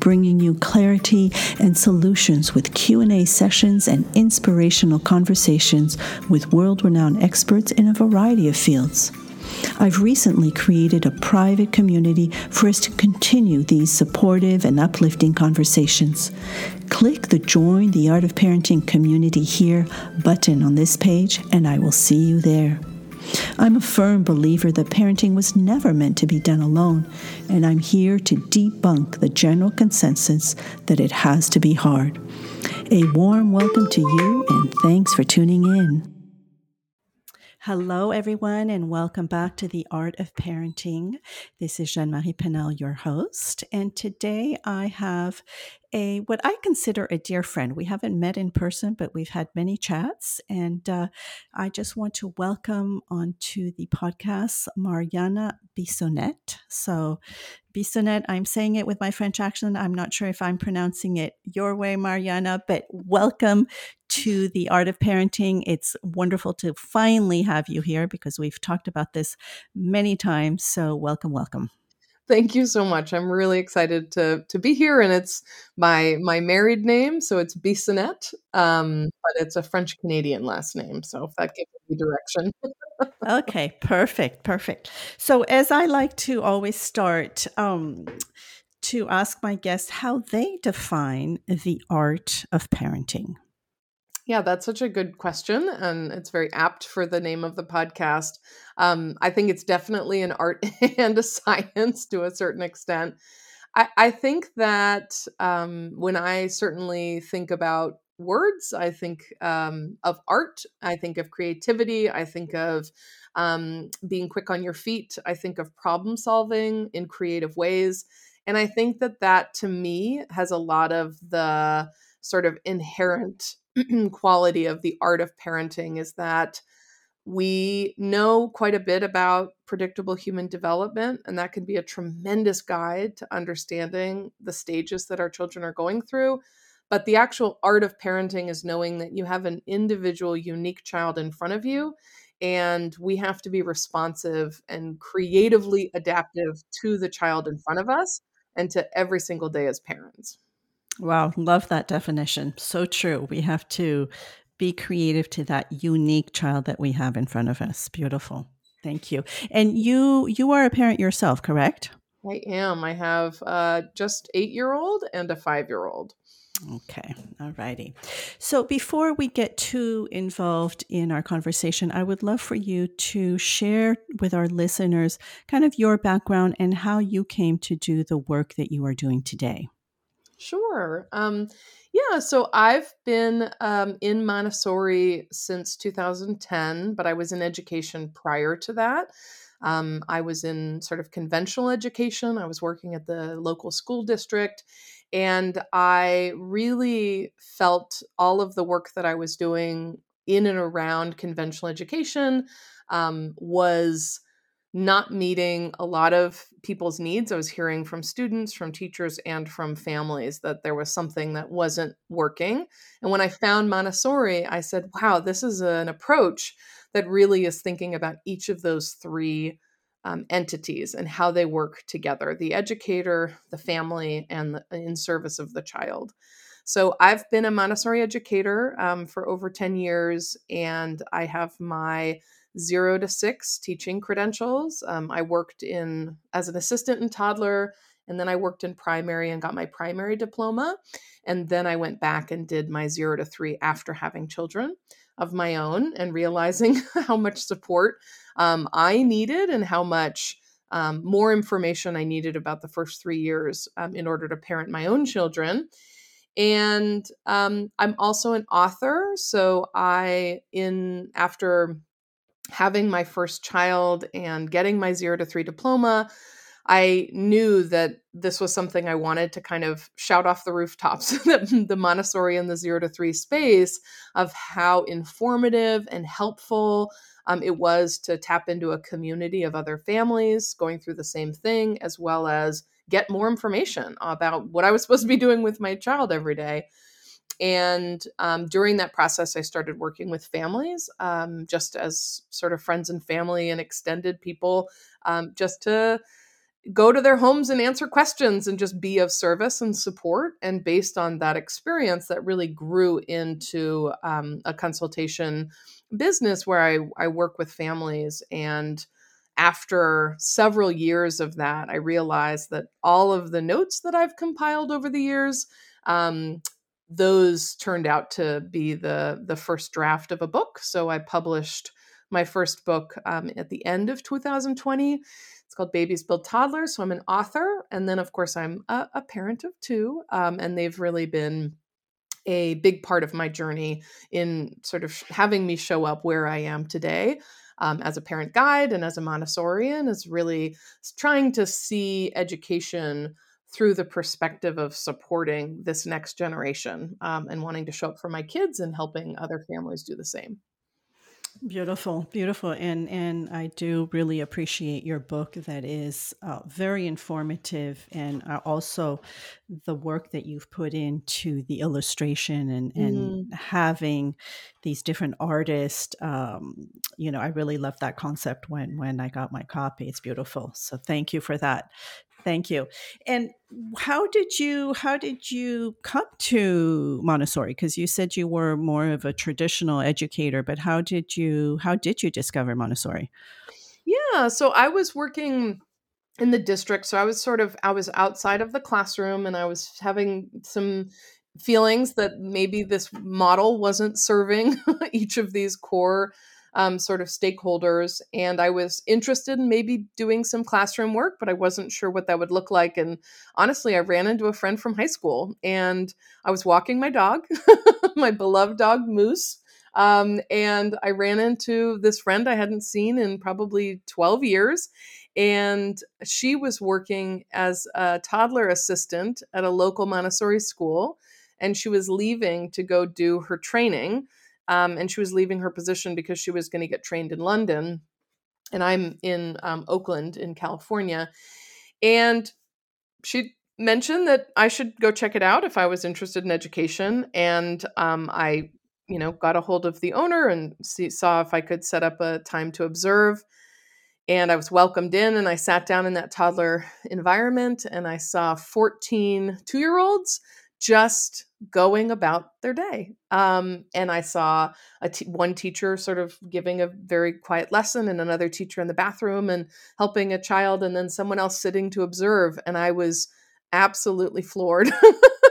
bringing you clarity and solutions with Q&A sessions and inspirational conversations with world-renowned experts in a variety of fields. I've recently created a private community for us to continue these supportive and uplifting conversations. Click the Join the Art of Parenting Community Here button on this page, and I will see you there. I'm a firm believer that parenting was never meant to be done alone, and I'm here to debunk the general consensus that it has to be hard. A warm welcome to you, and thanks for tuning in. Hello, everyone, and welcome back to the Art of Parenting. This is Jeanne Marie Paynel, your host, and today I have a what I consider a dear friend. We haven't met in person, but we've had many chats, and uh, I just want to welcome onto the podcast Mariana Bissonnette. So, Bissonnette, I'm saying it with my French accent. I'm not sure if I'm pronouncing it your way, Mariana, but welcome to the art of parenting. It's wonderful to finally have you here because we've talked about this many times. So, welcome, welcome. Thank you so much. I'm really excited to to be here, and it's my my married name, so it's Bissonnette, um, but it's a French Canadian last name. So if that gives you direction. okay, perfect, perfect. So as I like to always start. Um, to ask my guests how they define the art of parenting. Yeah, that's such a good question. And it's very apt for the name of the podcast. Um, I think it's definitely an art and a science to a certain extent. I, I think that um, when I certainly think about words, I think um, of art, I think of creativity, I think of um, being quick on your feet, I think of problem solving in creative ways. And I think that that to me has a lot of the sort of inherent quality of the art of parenting is that we know quite a bit about predictable human development, and that can be a tremendous guide to understanding the stages that our children are going through. But the actual art of parenting is knowing that you have an individual, unique child in front of you, and we have to be responsive and creatively adaptive to the child in front of us and to every single day as parents. Wow, love that definition. So true. We have to be creative to that unique child that we have in front of us. Beautiful. Thank you. And you you are a parent yourself, correct? I am. I have uh, just eight year old and a five year old. Okay, all righty. So before we get too involved in our conversation, I would love for you to share with our listeners kind of your background and how you came to do the work that you are doing today. Sure. Um, yeah, so I've been um, in Montessori since 2010, but I was in education prior to that. Um, I was in sort of conventional education. I was working at the local school district, and I really felt all of the work that I was doing in and around conventional education um, was not meeting a lot of people's needs. I was hearing from students, from teachers, and from families that there was something that wasn't working. And when I found Montessori, I said, wow, this is an approach that really is thinking about each of those three um, entities and how they work together the educator, the family, and the, in service of the child. So I've been a Montessori educator um, for over 10 years, and I have my zero to six teaching credentials. Um, I worked in as an assistant in toddler, and then I worked in primary and got my primary diploma. And then I went back and did my zero to three after having children of my own and realizing how much support um, I needed and how much um, more information I needed about the first three years um, in order to parent my own children. And um, I'm also an author. So I, in after having my first child and getting my zero to three diploma, I knew that this was something I wanted to kind of shout off the rooftops the Montessori and the zero to three space of how informative and helpful um, it was to tap into a community of other families going through the same thing, as well as get more information about what I was supposed to be doing with my child every day. And um, during that process, I started working with families um, just as sort of friends and family and extended people, um, just to go to their homes and answer questions and just be of service and support. And based on that experience, that really grew into um, a consultation business where I, I work with families. And after several years of that, I realized that all of the notes that I've compiled over the years, um, those turned out to be the the first draft of a book. So I published my first book um, at the end of 2020 it's called Babies Build Toddlers. So I'm an author. And then, of course, I'm a, a parent of two. Um, and they've really been a big part of my journey in sort of having me show up where I am today. Um, as a parent guide and as a Montessorian, is really trying to see education through the perspective of supporting this next generation um, and wanting to show up for my kids and helping other families do the same. Beautiful, beautiful, and and I do really appreciate your book. That is uh, very informative, and uh, also the work that you've put into the illustration and and mm. having these different artists. Um, you know, I really love that concept when when I got my copy. It's beautiful. So thank you for that. Thank you. And how did you how did you come to Montessori? Because you said you were more of a traditional educator, but how did you how did you discover Montessori? Yeah, so I was working in the district, so I was sort of I was outside of the classroom, and I was having some feelings that maybe this model wasn't serving each of these core um, sort of stakeholders. And I was interested in maybe doing some classroom work, but I wasn't sure what that would look like. And honestly, I ran into a friend from high school and I was walking my dog, my beloved dog Moose. Um, and I ran into this friend I hadn't seen in probably 12 years. And she was working as a toddler assistant at a local Montessori school. And she was leaving to go do her training um, and she was leaving her position because she was going to get trained in London. And I'm in um, Oakland, in California. And she mentioned that I should go check it out if I was interested in education. And um, I, you know, got a hold of the owner and see, saw if I could set up a time to observe. And I was welcomed in, and I sat down in that toddler environment, and I saw 14 two year olds just going about their day. Um, and I saw a t- one teacher sort of giving a very quiet lesson, and another teacher in the bathroom and helping a child, and then someone else sitting to observe. And I was absolutely floored.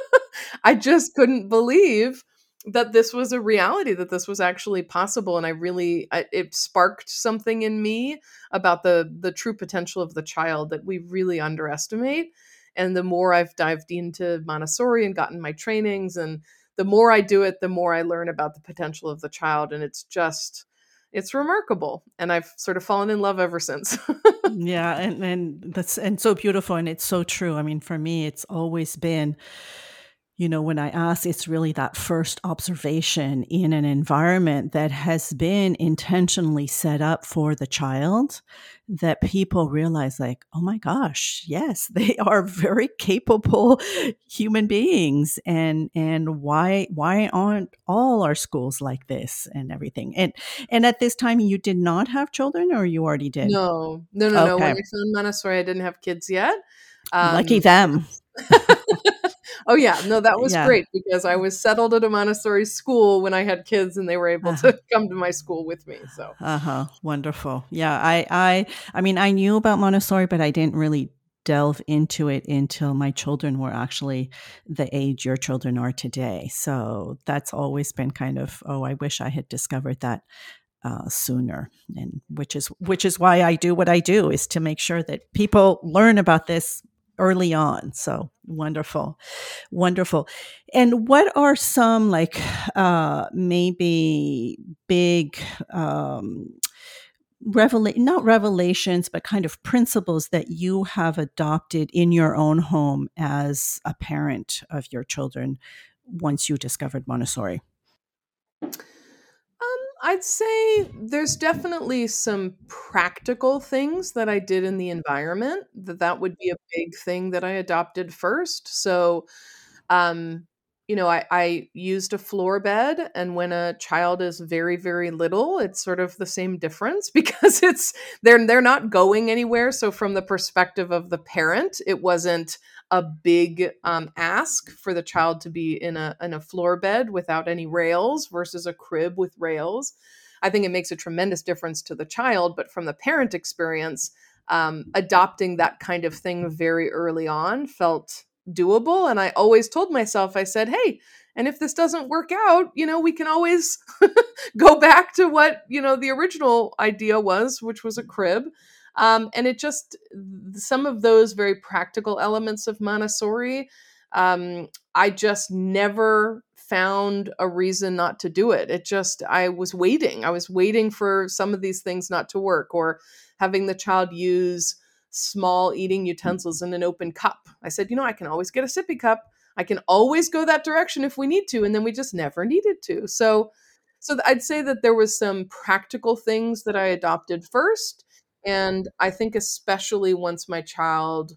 I just couldn't believe that this was a reality that this was actually possible and i really I, it sparked something in me about the the true potential of the child that we really underestimate and the more I've dived into Montessori and gotten my trainings, and the more I do it, the more I learn about the potential of the child. And it's just, it's remarkable. And I've sort of fallen in love ever since. yeah. And, and that's, and so beautiful. And it's so true. I mean, for me, it's always been, you know, when I ask, it's really that first observation in an environment that has been intentionally set up for the child that people realize, like, oh my gosh, yes, they are very capable human beings. And, and why, why aren't all our schools like this and everything? And, and at this time, you did not have children or you already did? No, no, no, okay. no. When I found Montessori, I didn't have kids yet. Um, Lucky them. oh yeah, no, that was yeah. great because I was settled at a Montessori school when I had kids, and they were able uh-huh. to come to my school with me. So, uh huh, wonderful. Yeah, I, I, I mean, I knew about Montessori, but I didn't really delve into it until my children were actually the age your children are today. So that's always been kind of, oh, I wish I had discovered that uh, sooner and which is which is why I do what I do is to make sure that people learn about this early on. So wonderful, wonderful. And what are some like uh, maybe big um, revelate not revelations but kind of principles that you have adopted in your own home as a parent of your children once you discovered montessori I'd say there's definitely some practical things that I did in the environment that that would be a big thing that I adopted first. So, um, you know, I, I used a floor bed, and when a child is very, very little, it's sort of the same difference because it's they're they're not going anywhere. So from the perspective of the parent, it wasn't a big um, ask for the child to be in a in a floor bed without any rails versus a crib with rails. I think it makes a tremendous difference to the child, but from the parent experience, um, adopting that kind of thing very early on felt doable. And I always told myself, I said, hey, and if this doesn't work out, you know, we can always go back to what, you know, the original idea was, which was a crib. Um, and it just, some of those very practical elements of Montessori, um, I just never found a reason not to do it. It just, I was waiting. I was waiting for some of these things not to work or having the child use small eating utensils in an open cup. I said, you know, I can always get a sippy cup. I can always go that direction if we need to. And then we just never needed to. So, so I'd say that there was some practical things that I adopted first. And I think especially once my child,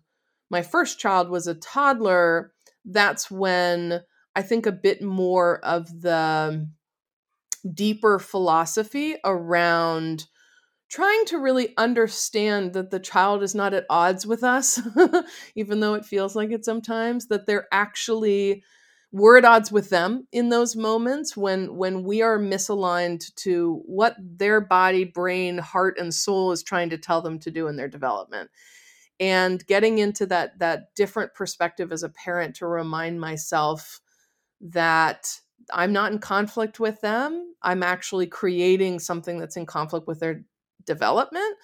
my first child was a toddler, that's when I think a bit more of the deeper philosophy around trying to really understand that the child is not at odds with us, even though it feels like it sometimes, that they're actually we're at odds with them in those moments when when we are misaligned to what their body brain heart and soul is trying to tell them to do in their development and getting into that that different perspective as a parent to remind myself that I'm not in conflict with them. I'm actually creating something that's in conflict with their development.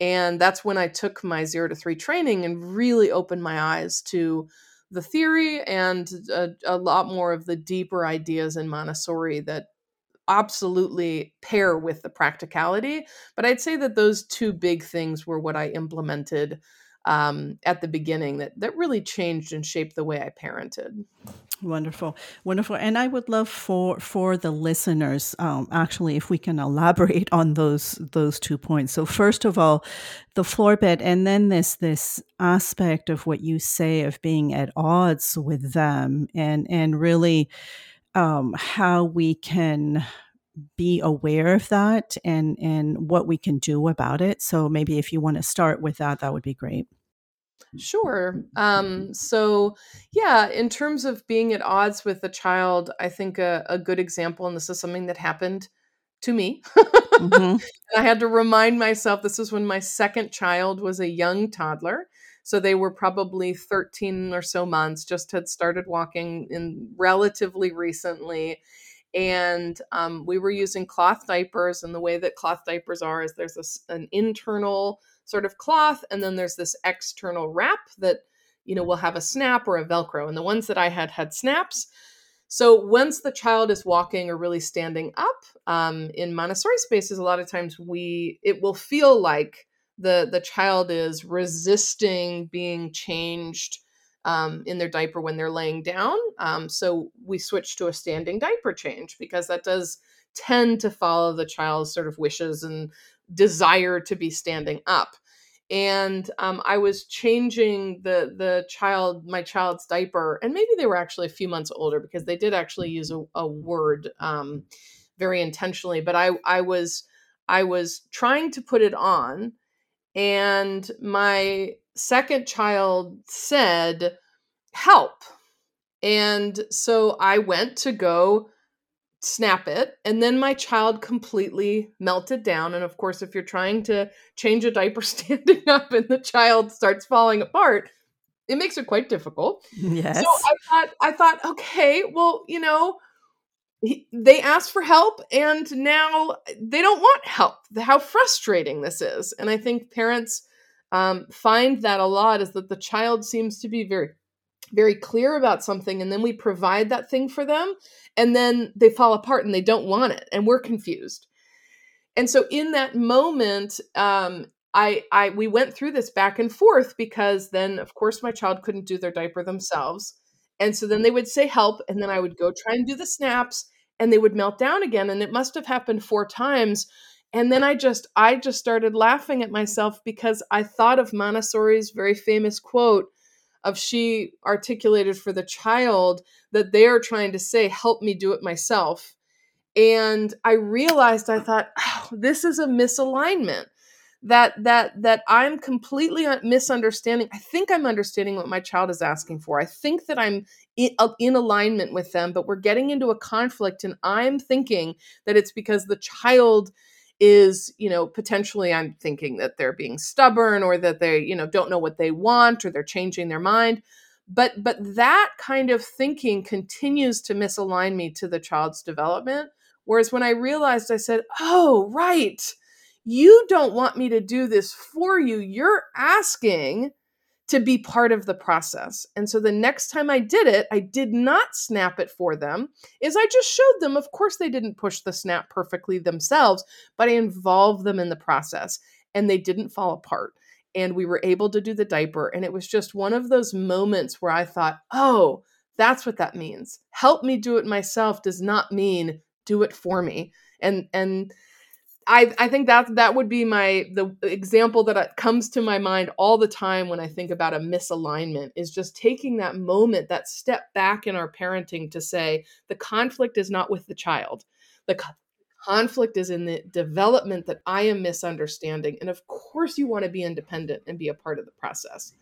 And that's when I took my zero to three training and really opened my eyes to the theory and a, a lot more of the deeper ideas in Montessori that absolutely pair with the practicality. But I'd say that those two big things were what I implemented um, at the beginning that that really changed and shaped the way I parented. Wonderful, wonderful, and I would love for for the listeners, um, actually, if we can elaborate on those those two points. So, first of all, the floor bed, and then this this aspect of what you say of being at odds with them, and and really um, how we can be aware of that and and what we can do about it. So, maybe if you want to start with that, that would be great. Sure. Um, so, yeah, in terms of being at odds with a child, I think a, a good example, and this is something that happened to me. mm-hmm. I had to remind myself this was when my second child was a young toddler. So they were probably 13 or so months, just had started walking in relatively recently. And um, we were using cloth diapers. And the way that cloth diapers are is there's this, an internal sort of cloth and then there's this external wrap that you know will have a snap or a velcro and the ones that i had had snaps so once the child is walking or really standing up um, in montessori spaces a lot of times we it will feel like the the child is resisting being changed um, in their diaper when they're laying down um, so we switch to a standing diaper change because that does tend to follow the child's sort of wishes and desire to be standing up and um, I was changing the the child my child's diaper, and maybe they were actually a few months older because they did actually use a, a word um, very intentionally. But I I was I was trying to put it on, and my second child said, "Help!" And so I went to go snap it and then my child completely melted down and of course if you're trying to change a diaper standing up and the child starts falling apart it makes it quite difficult. Yes. So i thought i thought okay well you know he, they asked for help and now they don't want help. How frustrating this is. And i think parents um, find that a lot is that the child seems to be very very clear about something and then we provide that thing for them and then they fall apart and they don't want it and we're confused. And so in that moment um, I, I we went through this back and forth because then of course my child couldn't do their diaper themselves and so then they would say help and then i would go try and do the snaps and they would melt down again and it must have happened four times and then i just i just started laughing at myself because i thought of montessori's very famous quote of she articulated for the child that they are trying to say help me do it myself. And i realized i thought oh, this is a misalignment. That that that i'm completely misunderstanding i think i'm understanding what my child is asking for. I think that i'm in, uh, in, alignment with them but we're getting into a conflict and i'm thinking that it's because the child is you know potentially i'm thinking that they're being stubborn or that they you know don't know what they want or they're changing their mind. But but that kind of thinking continues to misalign me to the child's development. Whereas when i realized i said oh right. You don't want me to do this for you. You're asking to be part of the process. And so the next time I did it, I did not snap it for them. Is I just showed them, of course they didn't push the snap perfectly themselves, but I involved them in the process and they didn't fall apart. And we were able to do the diaper and it was just one of those moments where I thought, "Oh, that's what that means. Help me do it myself does not mean do it for me." And and I, I think that that would be my the example that uh, comes to my mind all the time when I think about a misalignment is just taking that moment that step back in our parenting to say the conflict is not with the child. The co- conflict is in the development that I am misunderstanding and of course you want to be independent and be a part of the process.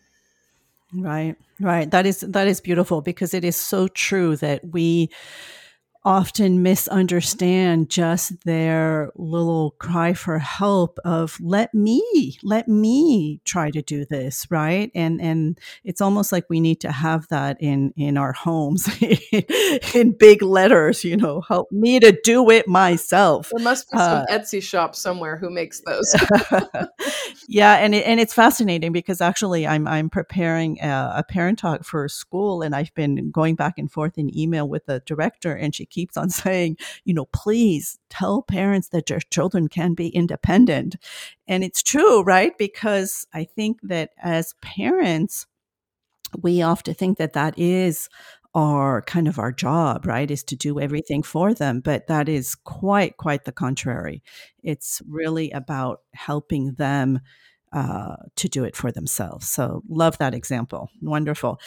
Right right. That is that is beautiful because it is so true that we often misunderstand just their little cry for help of let me let me try to do this right? And and it's almost like we need to have that in in our homes in big letters you know help me to do it myself. There must be some uh, etsy shop somewhere who makes those. Yeah and it, and it's fascinating because actually i'm i'm preparing a, a parent talk for school and i've been going back and forth in email with the director and she keeps on saying, you know, please tell parents that their children can be independent. And it's true, right? Because I think that as parents, we often think that that is our kind of our job, right? Is to do everything for them. But that is quite, quite the contrary. It's really about helping them uh, to do it for themselves. So, love that example. Wonderful.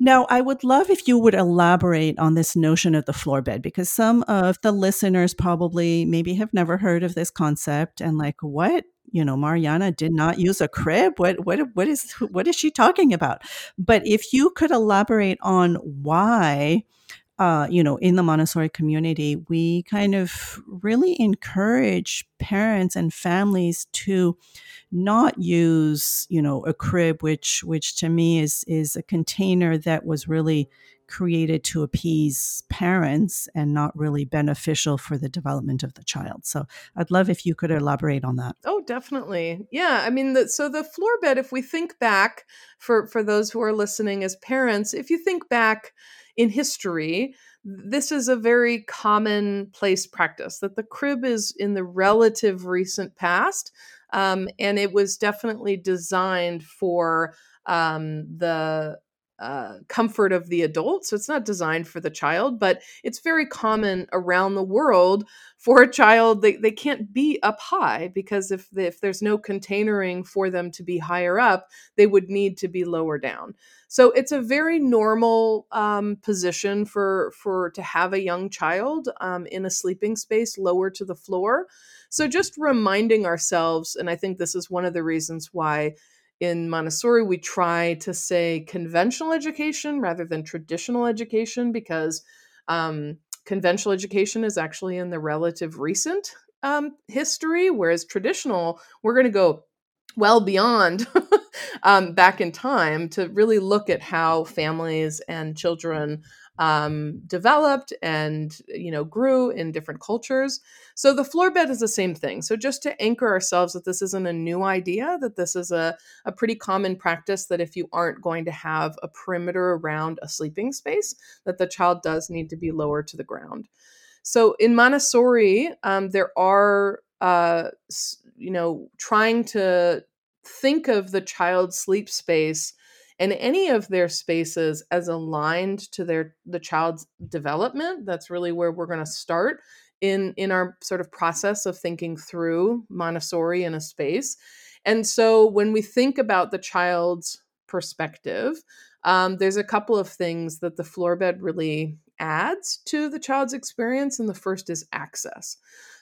Now, I would love if you would elaborate on this notion of the floor bed because some of the listeners probably maybe have never heard of this concept and like what? You know Mariana did not use a crib? What what what is what is she talking about? But if you could elaborate on why uh, you know, in the Montessori community, we kind of really encourage parents and families to not use, you know, a crib, which which to me is is a container that was really created to appease parents and not really beneficial for the development of the child. So I'd love if you could elaborate on that. Oh, definitely. Yeah, I mean, the, so the floor bed. If we think back, for for those who are listening as parents, if you think back in history, this is a very commonplace practice that the crib is in the relative recent past. Um, and it was definitely designed for um, the uh, comfort of the adult. So it's not designed for the child, but it's very common around the world for a child. They, they can't be up high because if, if there's no containering for them to be higher up, they would need to be lower down. So it's a very normal um, position for for to have a young child um, in a sleeping space lower to the floor. So just reminding ourselves, and I think this is one of the reasons why in Montessori we try to say conventional education rather than traditional education because um, conventional education is actually in the relative recent um, history, whereas traditional we're going to go well beyond um, back in time to really look at how families and children um, developed and you know grew in different cultures. So the floor bed is the same thing. So just to anchor ourselves that this isn't a new idea that this is a, a pretty common practice that if you aren't going to have a perimeter around a sleeping space that the child does need to be lower to the ground. So in montessori um, there are uh, you know, trying to think of the child's sleep space and any of their spaces as aligned to their the child's development. That's really where we're going to start in in our sort of process of thinking through montessori in a space. And so when we think about the child's perspective um, there's a couple of things that the floor bed really adds to the child's experience and the first is access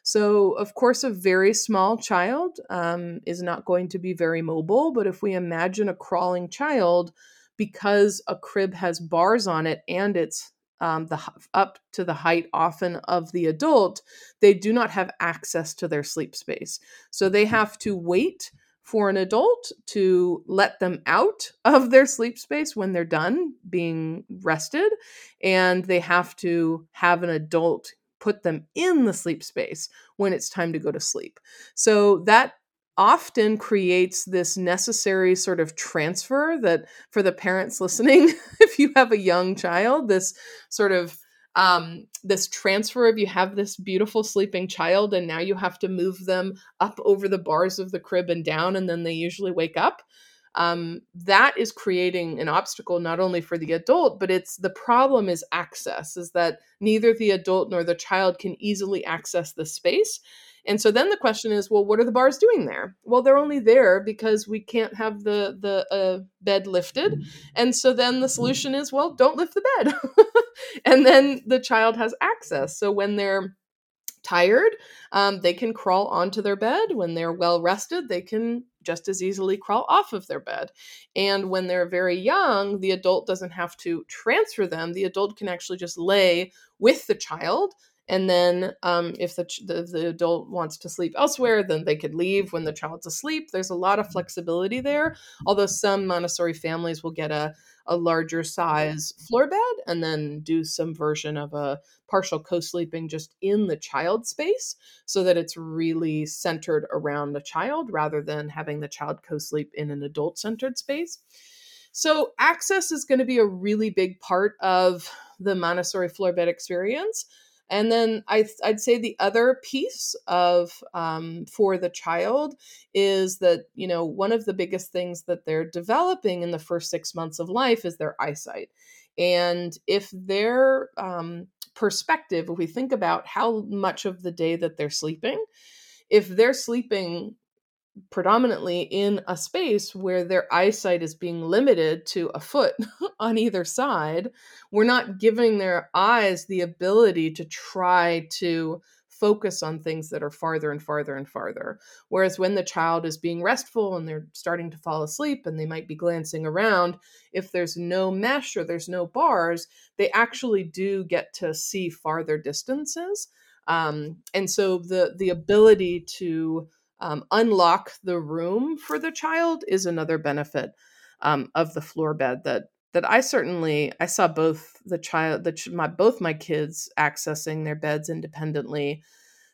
so, of course, a very small child um, is not going to be very mobile, but if we imagine a crawling child, because a crib has bars on it and it's um, the up to the height often of the adult, they do not have access to their sleep space. So they have to wait for an adult to let them out of their sleep space when they're done being rested, and they have to have an adult put them in the sleep space when it's time to go to sleep. So that often creates this necessary sort of transfer that for the parents listening if you have a young child this sort of um, this transfer of you have this beautiful sleeping child and now you have to move them up over the bars of the crib and down and then they usually wake up. Um, that is creating an obstacle not only for the adult but it's the problem is access is that neither the adult nor the child can easily access the space. And so then the question is well what are the bars doing there? Well they're only there because we can't have the the uh, bed lifted. And so then the solution is well don't lift the bed and then the child has access so when they're tired um, they can crawl onto their bed when they're well rested they can just as easily crawl off of their bed. And when they're very young, the adult doesn't have to transfer them. The adult can actually just lay with the child. And then, um, if the, the, the adult wants to sleep elsewhere, then they could leave when the child's asleep. There's a lot of flexibility there. Although some Montessori families will get a a larger size floor bed and then do some version of a partial co-sleeping just in the child space so that it's really centered around the child rather than having the child co-sleep in an adult centered space. So access is going to be a really big part of the Montessori floor bed experience. And then I, would say the other piece of um, for the child is that you know one of the biggest things that they're developing in the first six months of life is their eyesight, and if their um, perspective, if we think about how much of the day that they're sleeping, if they're sleeping predominantly in a space where their eyesight is being limited to a foot on either side, we're not giving their eyes the ability to try to focus on things that are farther and farther and farther. Whereas when the child is being restful and they're starting to fall asleep and they might be glancing around, if there's no mesh or there's no bars, they actually do get to see farther distances. Um, and so the the ability to um, unlock the room for the child is another benefit um, of the floor bed that that I certainly I saw both the child the my both my kids accessing their beds independently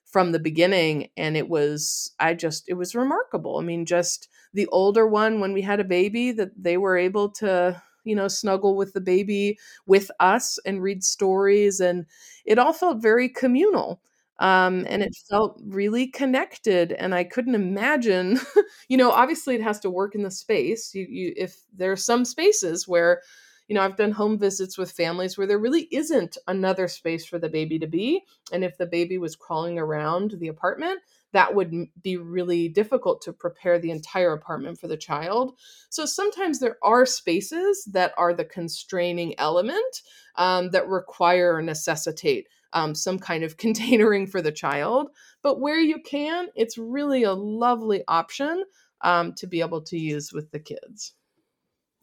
from the beginning and it was I just it was remarkable. I mean just the older one when we had a baby that they were able to you know snuggle with the baby with us and read stories and it all felt very communal um, and it felt really connected and i couldn't imagine you know obviously it has to work in the space you, you if there are some spaces where you know i've done home visits with families where there really isn't another space for the baby to be and if the baby was crawling around the apartment that would be really difficult to prepare the entire apartment for the child. So sometimes there are spaces that are the constraining element um, that require or necessitate um, some kind of containering for the child. But where you can, it's really a lovely option um, to be able to use with the kids.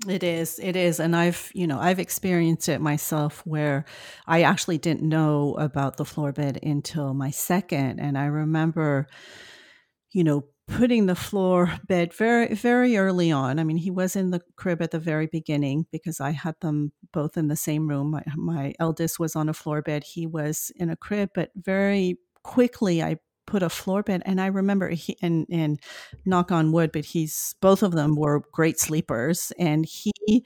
It is. It is. And I've, you know, I've experienced it myself where I actually didn't know about the floor bed until my second. And I remember, you know, putting the floor bed very very early on. I mean, he was in the crib at the very beginning because I had them both in the same room. My, my eldest was on a floor bed, he was in a crib, but very quickly I put a floor bed and I remember he and and knock on wood, but he's both of them were great sleepers and he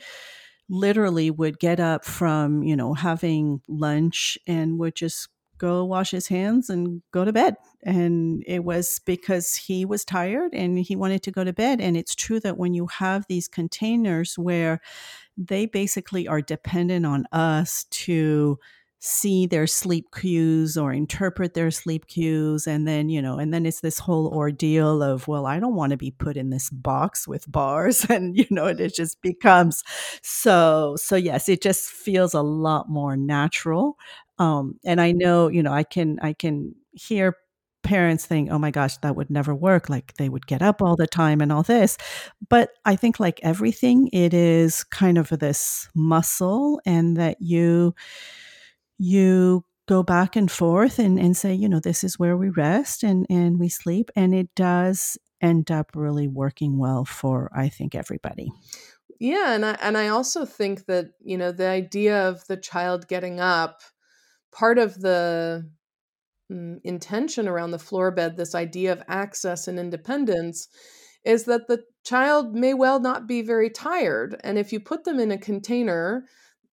literally would get up from, you know, having lunch and would just go wash his hands and go to bed. And it was because he was tired and he wanted to go to bed. And it's true that when you have these containers where they basically are dependent on us to see their sleep cues or interpret their sleep cues and then you know and then it's this whole ordeal of well i don't want to be put in this box with bars and you know and it just becomes so so yes it just feels a lot more natural um and i know you know i can i can hear parents think oh my gosh that would never work like they would get up all the time and all this but i think like everything it is kind of this muscle and that you you go back and forth and, and say, you know, this is where we rest and, and we sleep. And it does end up really working well for, I think, everybody. Yeah. And I, and I also think that, you know, the idea of the child getting up, part of the mm, intention around the floor bed, this idea of access and independence, is that the child may well not be very tired. And if you put them in a container,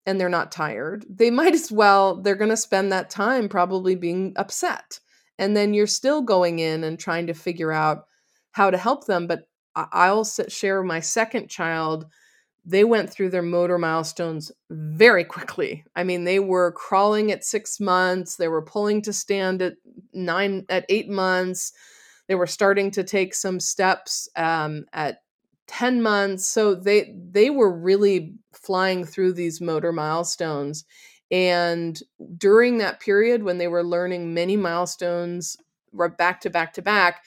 and they're not tired, they might as well, they're going to spend that time probably being upset. And then you're still going in and trying to figure out how to help them. But I'll share my second child. They went through their motor milestones very quickly. I mean, they were crawling at six months, they were pulling to stand at nine, at eight months. They were starting to take some steps um, at 10 months so they they were really flying through these motor milestones. And during that period when they were learning many milestones back to back to back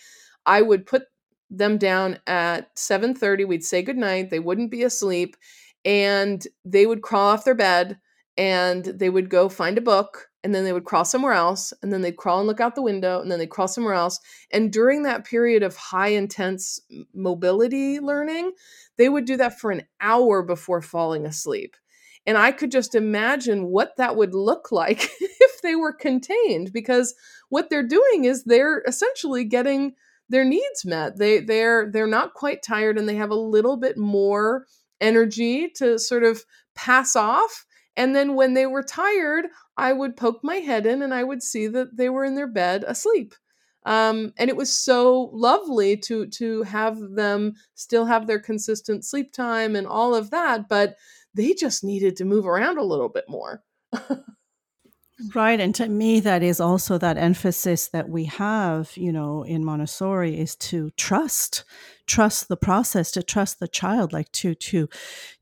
i would put them down at 7:30 we'd say goodnight they wouldn't be asleep and they would crawl off their bed and they would go find a book and then they would crawl somewhere else and then they'd crawl and look out the window and then they'd crawl somewhere else and during that period of high intense mobility learning they would do that for an hour before falling asleep and i could just imagine what that would look like if they were contained because what they're doing is they're essentially getting their needs met. They they're they're not quite tired and they have a little bit more energy to sort of pass off and then when they were tired, I would poke my head in and I would see that they were in their bed asleep. Um, and it was so lovely to to have them still have their consistent sleep time and all of that, but they just needed to move around a little bit more. Right. And to me, that is also that emphasis that we have, you know, in Montessori is to trust, trust the process, to trust the child, like to, to,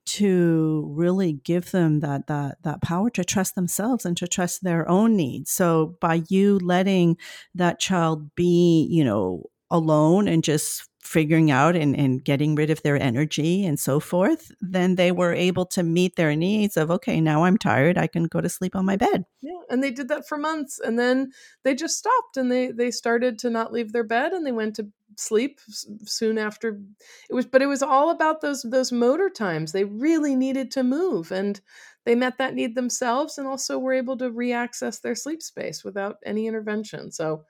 to really give them that, that, that power to trust themselves and to trust their own needs. So by you letting that child be, you know, alone and just figuring out and, and getting rid of their energy and so forth, then they were able to meet their needs of, okay, now I'm tired. I can go to sleep on my bed. Yeah. And they did that for months. And then they just stopped and they, they started to not leave their bed and they went to sleep soon after it was, but it was all about those, those motor times. They really needed to move and they met that need themselves and also were able to reaccess their sleep space without any intervention. So,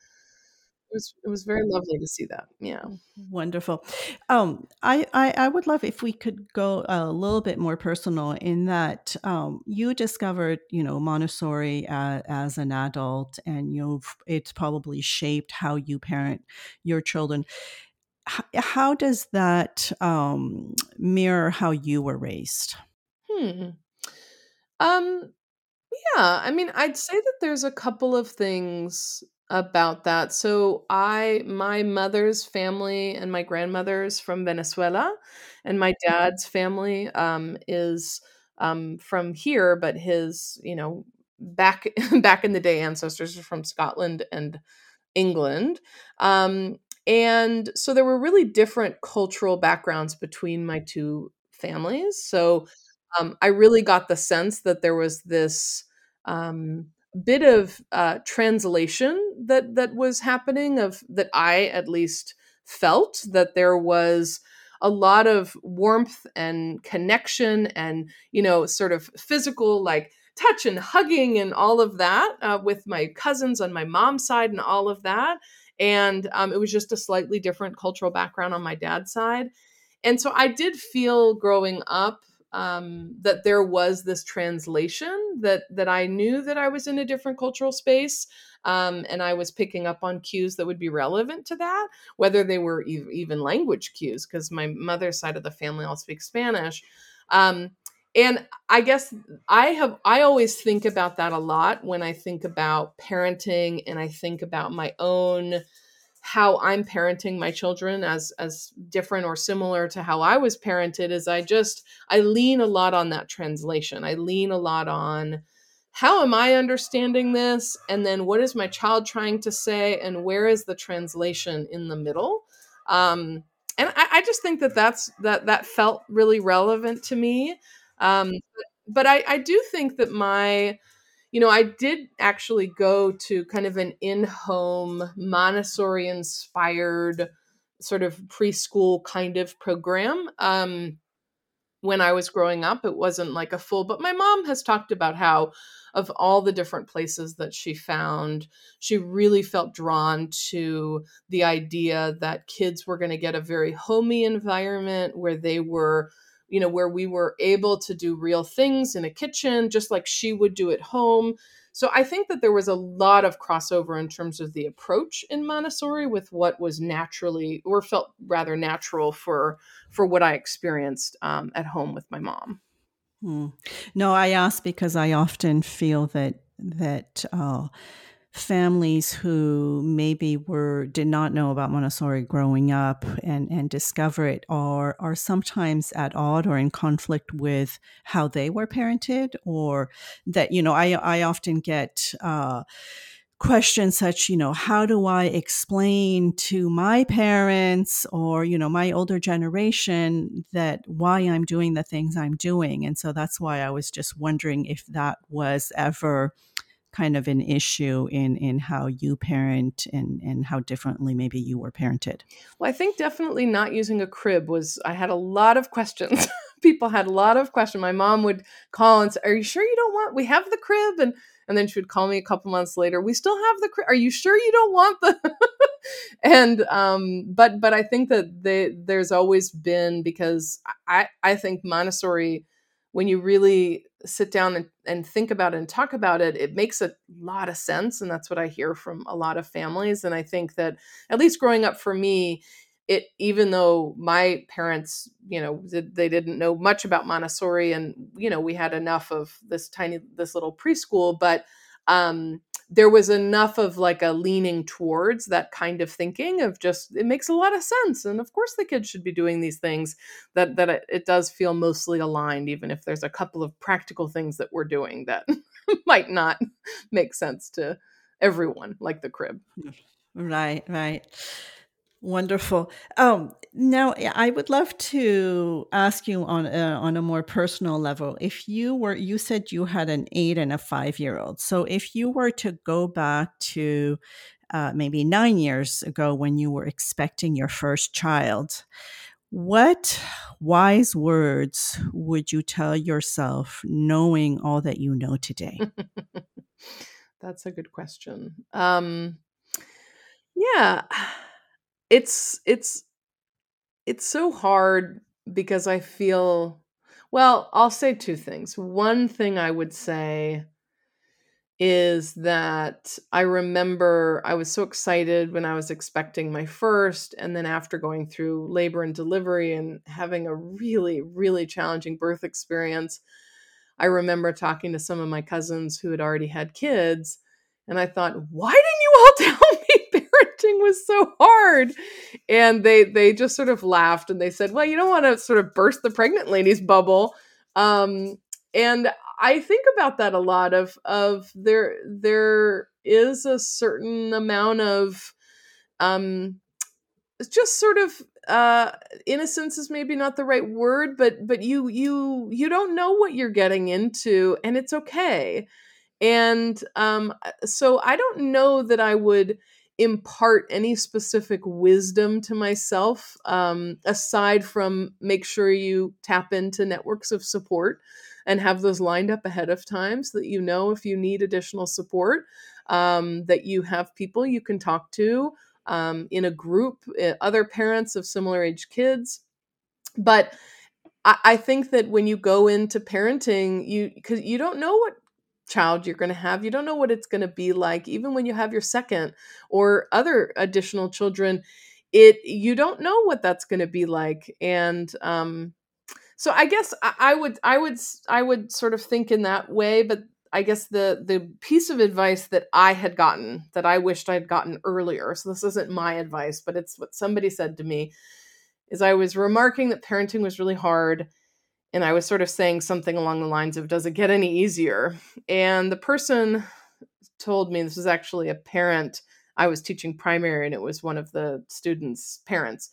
was it was very lovely to see that. Yeah. Wonderful. Um, I, I, I would love if we could go a little bit more personal in that um, you discovered, you know, Montessori uh, as an adult, and you've it's probably shaped how you parent your children. H- how does that um, mirror how you were raised? Hmm. Um. Yeah. I mean, I'd say that there's a couple of things about that. So I my mother's family and my grandmother's from Venezuela and my dad's family um is um from here but his, you know, back back in the day ancestors are from Scotland and England. Um and so there were really different cultural backgrounds between my two families. So um I really got the sense that there was this um bit of uh, translation that that was happening of that I at least felt that there was a lot of warmth and connection and you know sort of physical like touch and hugging and all of that uh, with my cousins on my mom's side and all of that. And um, it was just a slightly different cultural background on my dad's side. And so i did feel growing up um, that there was this translation that that I knew that I was in a different cultural space, um, and I was picking up on cues that would be relevant to that, whether they were even language cues, because my mother's side of the family all speak Spanish. Um, and I guess I have I always think about that a lot when I think about parenting and I think about my own how I'm parenting my children as as different or similar to how I was parented is I just I lean a lot on that translation. I lean a lot on how am I understanding this and then what is my child trying to say and where is the translation in the middle? Um, and I, I just think that that's that that felt really relevant to me. Um, but I, I do think that my you know, I did actually go to kind of an in home Montessori inspired sort of preschool kind of program. Um, when I was growing up, it wasn't like a full, but my mom has talked about how, of all the different places that she found, she really felt drawn to the idea that kids were going to get a very homey environment where they were you know, where we were able to do real things in a kitchen, just like she would do at home. So I think that there was a lot of crossover in terms of the approach in Montessori with what was naturally or felt rather natural for for what I experienced um, at home with my mom. Hmm. No, I ask because I often feel that that. Uh, families who maybe were did not know about Montessori growing up and and discover it are are sometimes at odd or in conflict with how they were parented or that you know I I often get uh, questions such you know how do I explain to my parents or you know my older generation that why I'm doing the things I'm doing? And so that's why I was just wondering if that was ever kind of an issue in in how you parent and and how differently maybe you were parented? Well i think definitely not using a crib was i had a lot of questions. People had a lot of questions. My mom would call and say are you sure you don't want we have the crib? And and then she would call me a couple months later we still have the crib. Are you sure you don't want the and um but but i think that they, there's always been because i i think montessori when you really sit down and, and think about it and talk about it, it makes a lot of sense. And that's what I hear from a lot of families. And I think that, at least growing up for me, it even though my parents you know they didn't know much about montessori and you know we had enough of this tiny this little preschool but um there was enough of like a leaning towards that kind of thinking of just it makes a lot of sense and of course the kids should be doing these things that that it, it does feel mostly aligned even if there's a couple of practical things that we're doing that might not make sense to everyone like the crib. Right right Wonderful. Um, now, I would love to ask you on a, on a more personal level. If you were, you said you had an eight and a five year old. So, if you were to go back to uh, maybe nine years ago when you were expecting your first child, what wise words would you tell yourself, knowing all that you know today? That's a good question. Um, yeah it's it's it's so hard because I feel well, I'll say two things. One thing I would say is that I remember I was so excited when I was expecting my first, and then after going through labor and delivery and having a really, really challenging birth experience, I remember talking to some of my cousins who had already had kids, and I thought, why didn't you all tell was so hard. And they they just sort of laughed and they said well you don't want to sort of burst the pregnant lady's bubble. Um, and i think about that a lot of of there there is a certain amount of um just sort of uh innocence is maybe not the right word but but you you you don't know what you're getting into and it's okay. And um so i don't know that i would impart any specific wisdom to myself um, aside from make sure you tap into networks of support and have those lined up ahead of time so that you know if you need additional support um, that you have people you can talk to um, in a group uh, other parents of similar age kids. But I, I think that when you go into parenting, you because you don't know what child you're going to have. You don't know what it's going to be like, even when you have your second or other additional children. It you don't know what that's going to be like, and um, so I guess I, I would I would I would sort of think in that way. But I guess the the piece of advice that I had gotten that I wished I'd gotten earlier. So this isn't my advice, but it's what somebody said to me. Is I was remarking that parenting was really hard and I was sort of saying something along the lines of, Does it get any easier? And the person told me this was actually a parent. I was teaching primary, and it was one of the students' parents.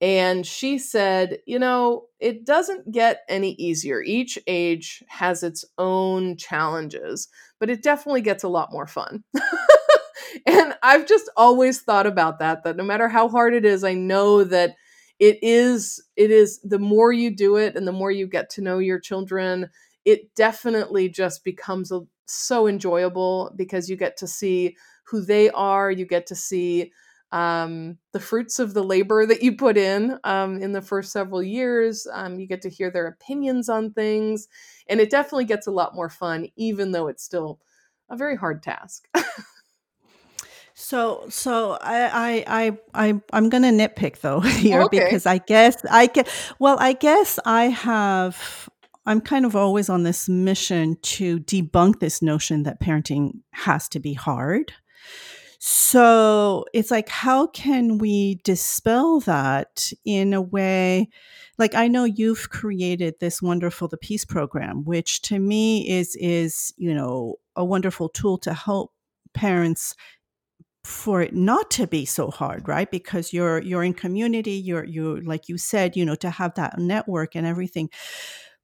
And she said, You know, it doesn't get any easier. Each age has its own challenges, but it definitely gets a lot more fun. and I've just always thought about that, that no matter how hard it is, I know that it is it is the more you do it and the more you get to know your children it definitely just becomes a, so enjoyable because you get to see who they are you get to see um, the fruits of the labor that you put in um, in the first several years um, you get to hear their opinions on things and it definitely gets a lot more fun even though it's still a very hard task So, so I, I, I, I I'm going to nitpick though here okay. because I guess I get, well, I guess I have, I'm kind of always on this mission to debunk this notion that parenting has to be hard. So it's like, how can we dispel that in a way? Like I know you've created this wonderful the peace program, which to me is is you know a wonderful tool to help parents for it not to be so hard right? Because you're you're in community you're you like you said you know to have that network and everything.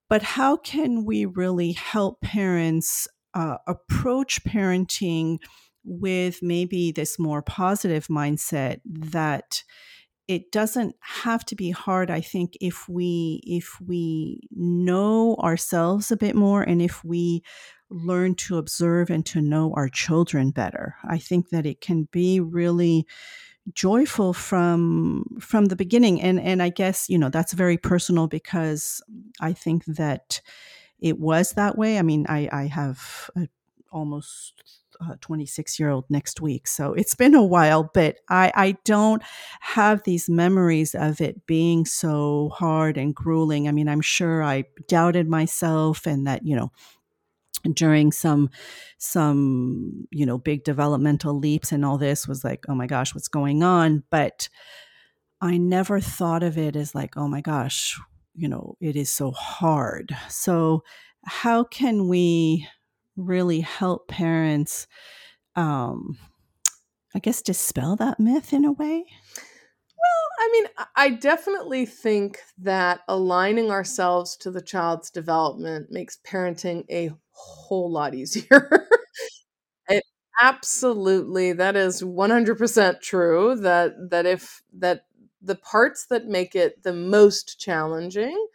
But how can we really help parents uh, approach parenting with maybe this more positive mindset that it doesn't have to be hard i think if we if we know ourselves a bit more and if we learn to observe and to know our children better. I think that it can be really joyful from from the beginning and and I guess you know that's very personal because I think that it was that way. I mean, I I have a almost uh, 26 year old next week. So it's been a while, but I, I don't have these memories of it being so hard and grueling. I mean, I'm sure I doubted myself and that, you know, during some some you know big developmental leaps and all this was like oh my gosh what's going on? But i never thought of it as like oh my gosh you know it is so hard. So how can we really help parents um i guess dispel that myth in a way? Well, I mean, I definitely think that aligning ourselves to the child's development makes parenting a whole lot easier. it, absolutely, that is 100% true that that if that the parts that make it the most challenging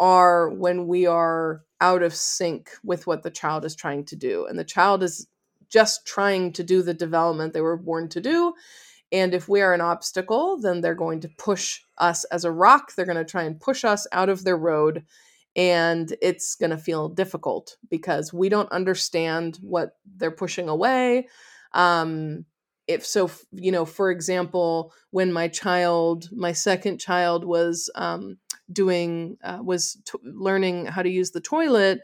are when we are out of sync with what the child is trying to do and the child is just trying to do the development they were born to do and if we are an obstacle, then they're going to push us as a rock. They're going to try and push us out of their road. And it's going to feel difficult because we don't understand what they're pushing away. Um, if so, you know, for example, when my child, my second child, was um, doing, uh, was t- learning how to use the toilet,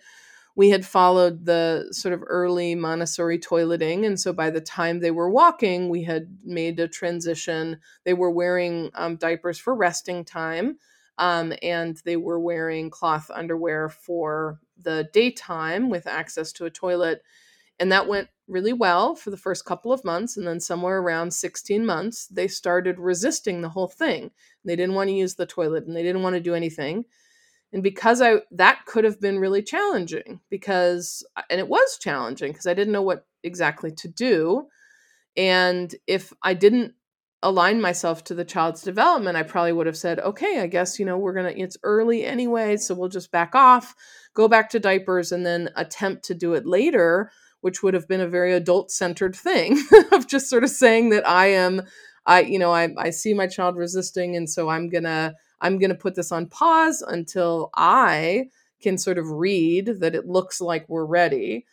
we had followed the sort of early Montessori toileting. And so by the time they were walking, we had made a transition. They were wearing um, diapers for resting time, um, and they were wearing cloth underwear for the daytime with access to a toilet. And that went really well for the first couple of months. And then somewhere around 16 months, they started resisting the whole thing. They didn't want to use the toilet and they didn't want to do anything and because i that could have been really challenging because and it was challenging because i didn't know what exactly to do and if i didn't align myself to the child's development i probably would have said okay i guess you know we're gonna it's early anyway so we'll just back off go back to diapers and then attempt to do it later which would have been a very adult centered thing of just sort of saying that i am i you know I, I see my child resisting and so i'm gonna I'm going to put this on pause until I can sort of read that it looks like we're ready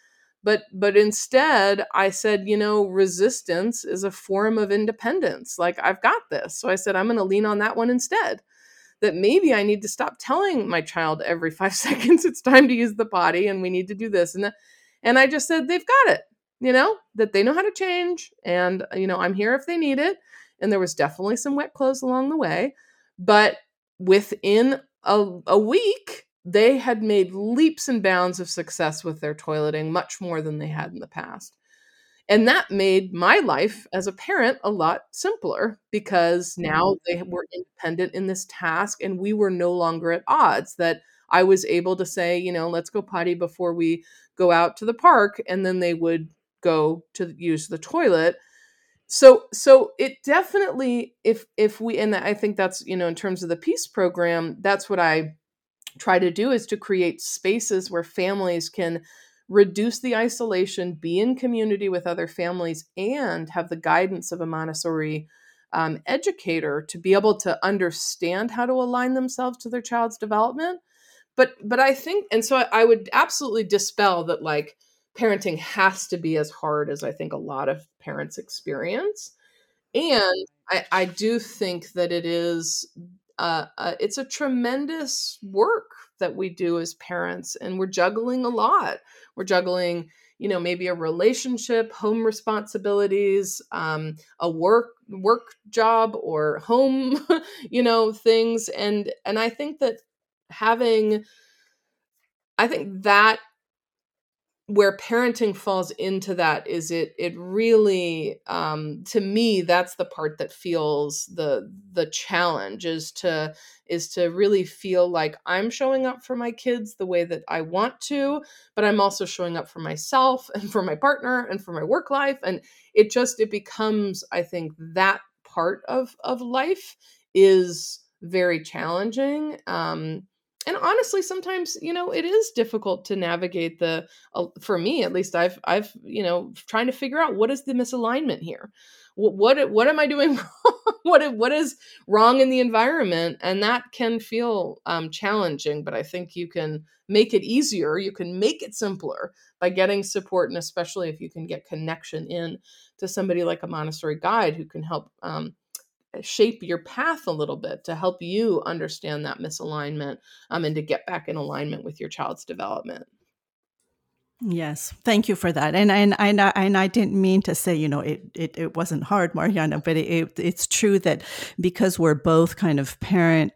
but but instead i said you know resistance is a form of independence like i've got this. So i said i'm going to lean on that one instead that maybe i need to stop telling my child every 5 seconds it's time to use the potty and we need to do this and and i just said they've got it you know that they know how to change and you know i'm here if they need it. And there was definitely some wet clothes along the way but within a, a week they had made leaps and bounds of success with their toileting, much more than they had in the past. And that made my life as a parent a lot simpler because now mm-hmm. they were independent in this task and we were no longer at odds. That I was able to say, you know, let's go potty before we go out to the park. And then they would go to use the toilet so so it definitely if if we and i think that's you know in terms of the peace program that's what i try to do is to create spaces where families can reduce the isolation, be in community with other families, and have the guidance of a Montessori um, educator to be able to understand how to align themselves to their child's development. But but I think, and so I, I would absolutely dispel that like parenting has to be as hard as I think a lot of parents experience. And I, I do think that it is uh, uh, it's a tremendous work that we do as parents and we're juggling a lot. We're juggling you know maybe a relationship home responsibilities um, a work work job or home you know things and and i think that having i think that where parenting falls into that is it it really um to me that's the part that feels the the challenge is to is to really feel like i'm showing up for my kids the way that i want to but i'm also showing up for myself and for my partner and for my work life. And it just it becomes i think that part of of life is very challenging. Um and honestly sometimes you know it is difficult to navigate the uh, for me at least i've i've you know trying to figure out what is the misalignment here? What what, what am i doing wrong? What what is wrong in the environment? And that can feel um, challenging but i think you can make it easier you can make it simpler by getting support and especially if you can get connection in to somebody like a montessori guide who can help um, shape your path a little bit to help you understand that misalignment um, and to get back in alignment with your child's development. Yes, thank you for that. And and and I, and I didn't mean to say, you know, it it, it wasn't hard, Mariana, but it, it, it's true that because we're both kind of parent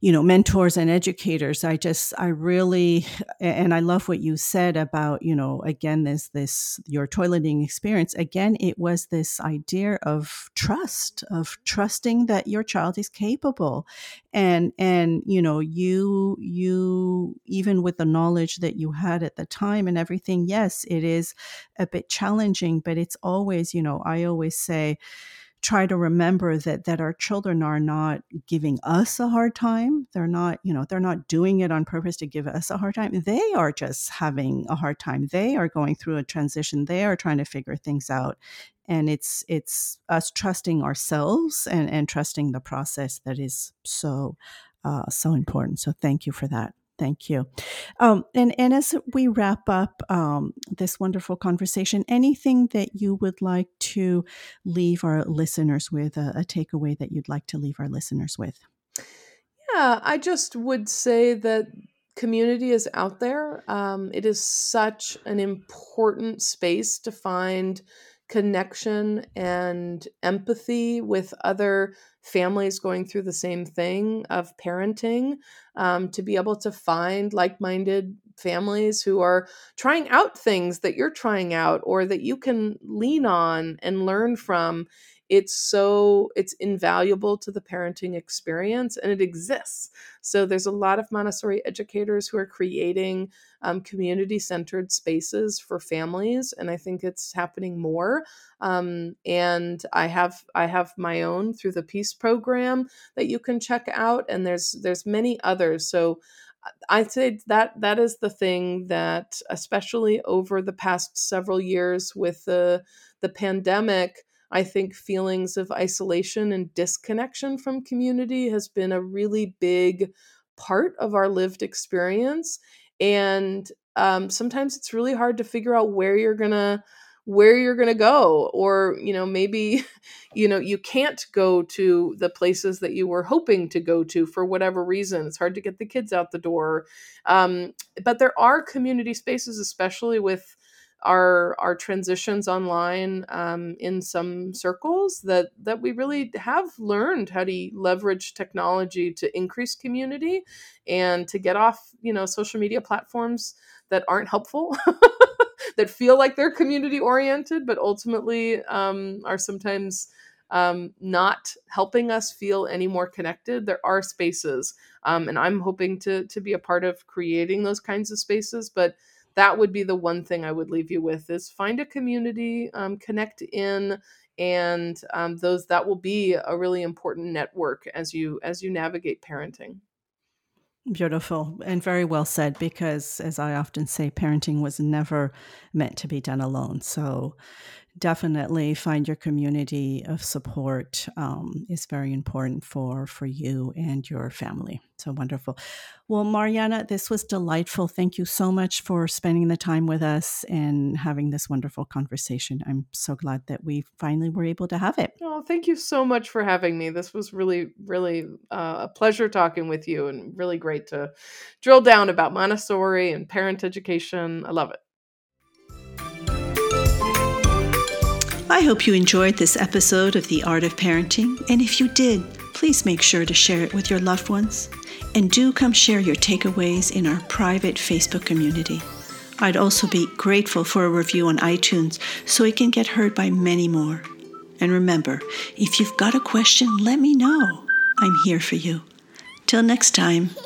you know mentors and educators. I just i really and i love what you said about you know again this this your toileting experience. Again it was this idea of trust of trusting that your child is capable. And and you know you you even with the knowledge that you had at the time and everything yes it is a bit challenging but it's always you know i always say try to remember that that our children are not giving us a hard time. They're not you know they're not doing it on purpose to give us a hard time. They are just having a hard time. They are going through a transition. They are trying to figure things out. And it's it's us trusting ourselves and and trusting the process that is so uh, so important. So thank you for that Thank you. Um, and, and as we wrap up um, this wonderful conversation, anything that you would like to leave our listeners with, a, a takeaway that you'd like to leave our listeners with? Yeah, I just would say that community is out there. Um, it is such an important space to find connection and empathy with other families going through the same thing of parenting um, to be able to find like-minded families who are trying out things that you're trying out or that you can lean on and learn from it's so it's invaluable to the parenting experience and it exists. So there's a lot of montessori educators who are creating um, community centered spaces for families and i think it's happening more. Um, and i have i have my own through the peace program that you can check out and there's there's many others. So I'd say that that is the thing that, especially over the past several years with the the pandemic, I think feelings of isolation and disconnection from community has been a really big part of our lived experience. And um, sometimes it's really hard to figure out where you're going to where you're going to go or you know maybe you know you can't go to the places that you were hoping to go to for whatever reason it's hard to get the kids out the door um, but there are community spaces especially with our our transitions online um, in some circles that that we really have learned how to leverage technology to increase community and to get off you know social media platforms that aren't helpful that feel like they're community oriented but ultimately um, are sometimes um, not helping us feel any more connected. There are spaces um, and i'm hoping to to be a part of creating those kinds of spaces but that would be the one thing I would leave you with is find a community, um, connect in, and um, those that will be a really important network as you as you navigate parenting. Beautiful and very well said because, as I often say, parenting was never meant to be done alone. So, definitely find your community of support um, is very important for for you and your family. So wonderful. Well mariana this was delightful. Thank you so much for spending the time with us and having this wonderful conversation. I'm so glad that we finally were able to have it. Oh thank you so much for having me. This was really really uh, a pleasure talking with you and really great to drill down about montessori and parent education. I love it I hope you enjoyed this episode of The Art of Parenting, and if you did, please make sure to share it with your loved ones. And do come share your takeaways in our private Facebook community. I'd also be grateful for a review on iTunes so it can get heard by many more. And remember, if you've got a question, let me know. I'm here for you. Till next time.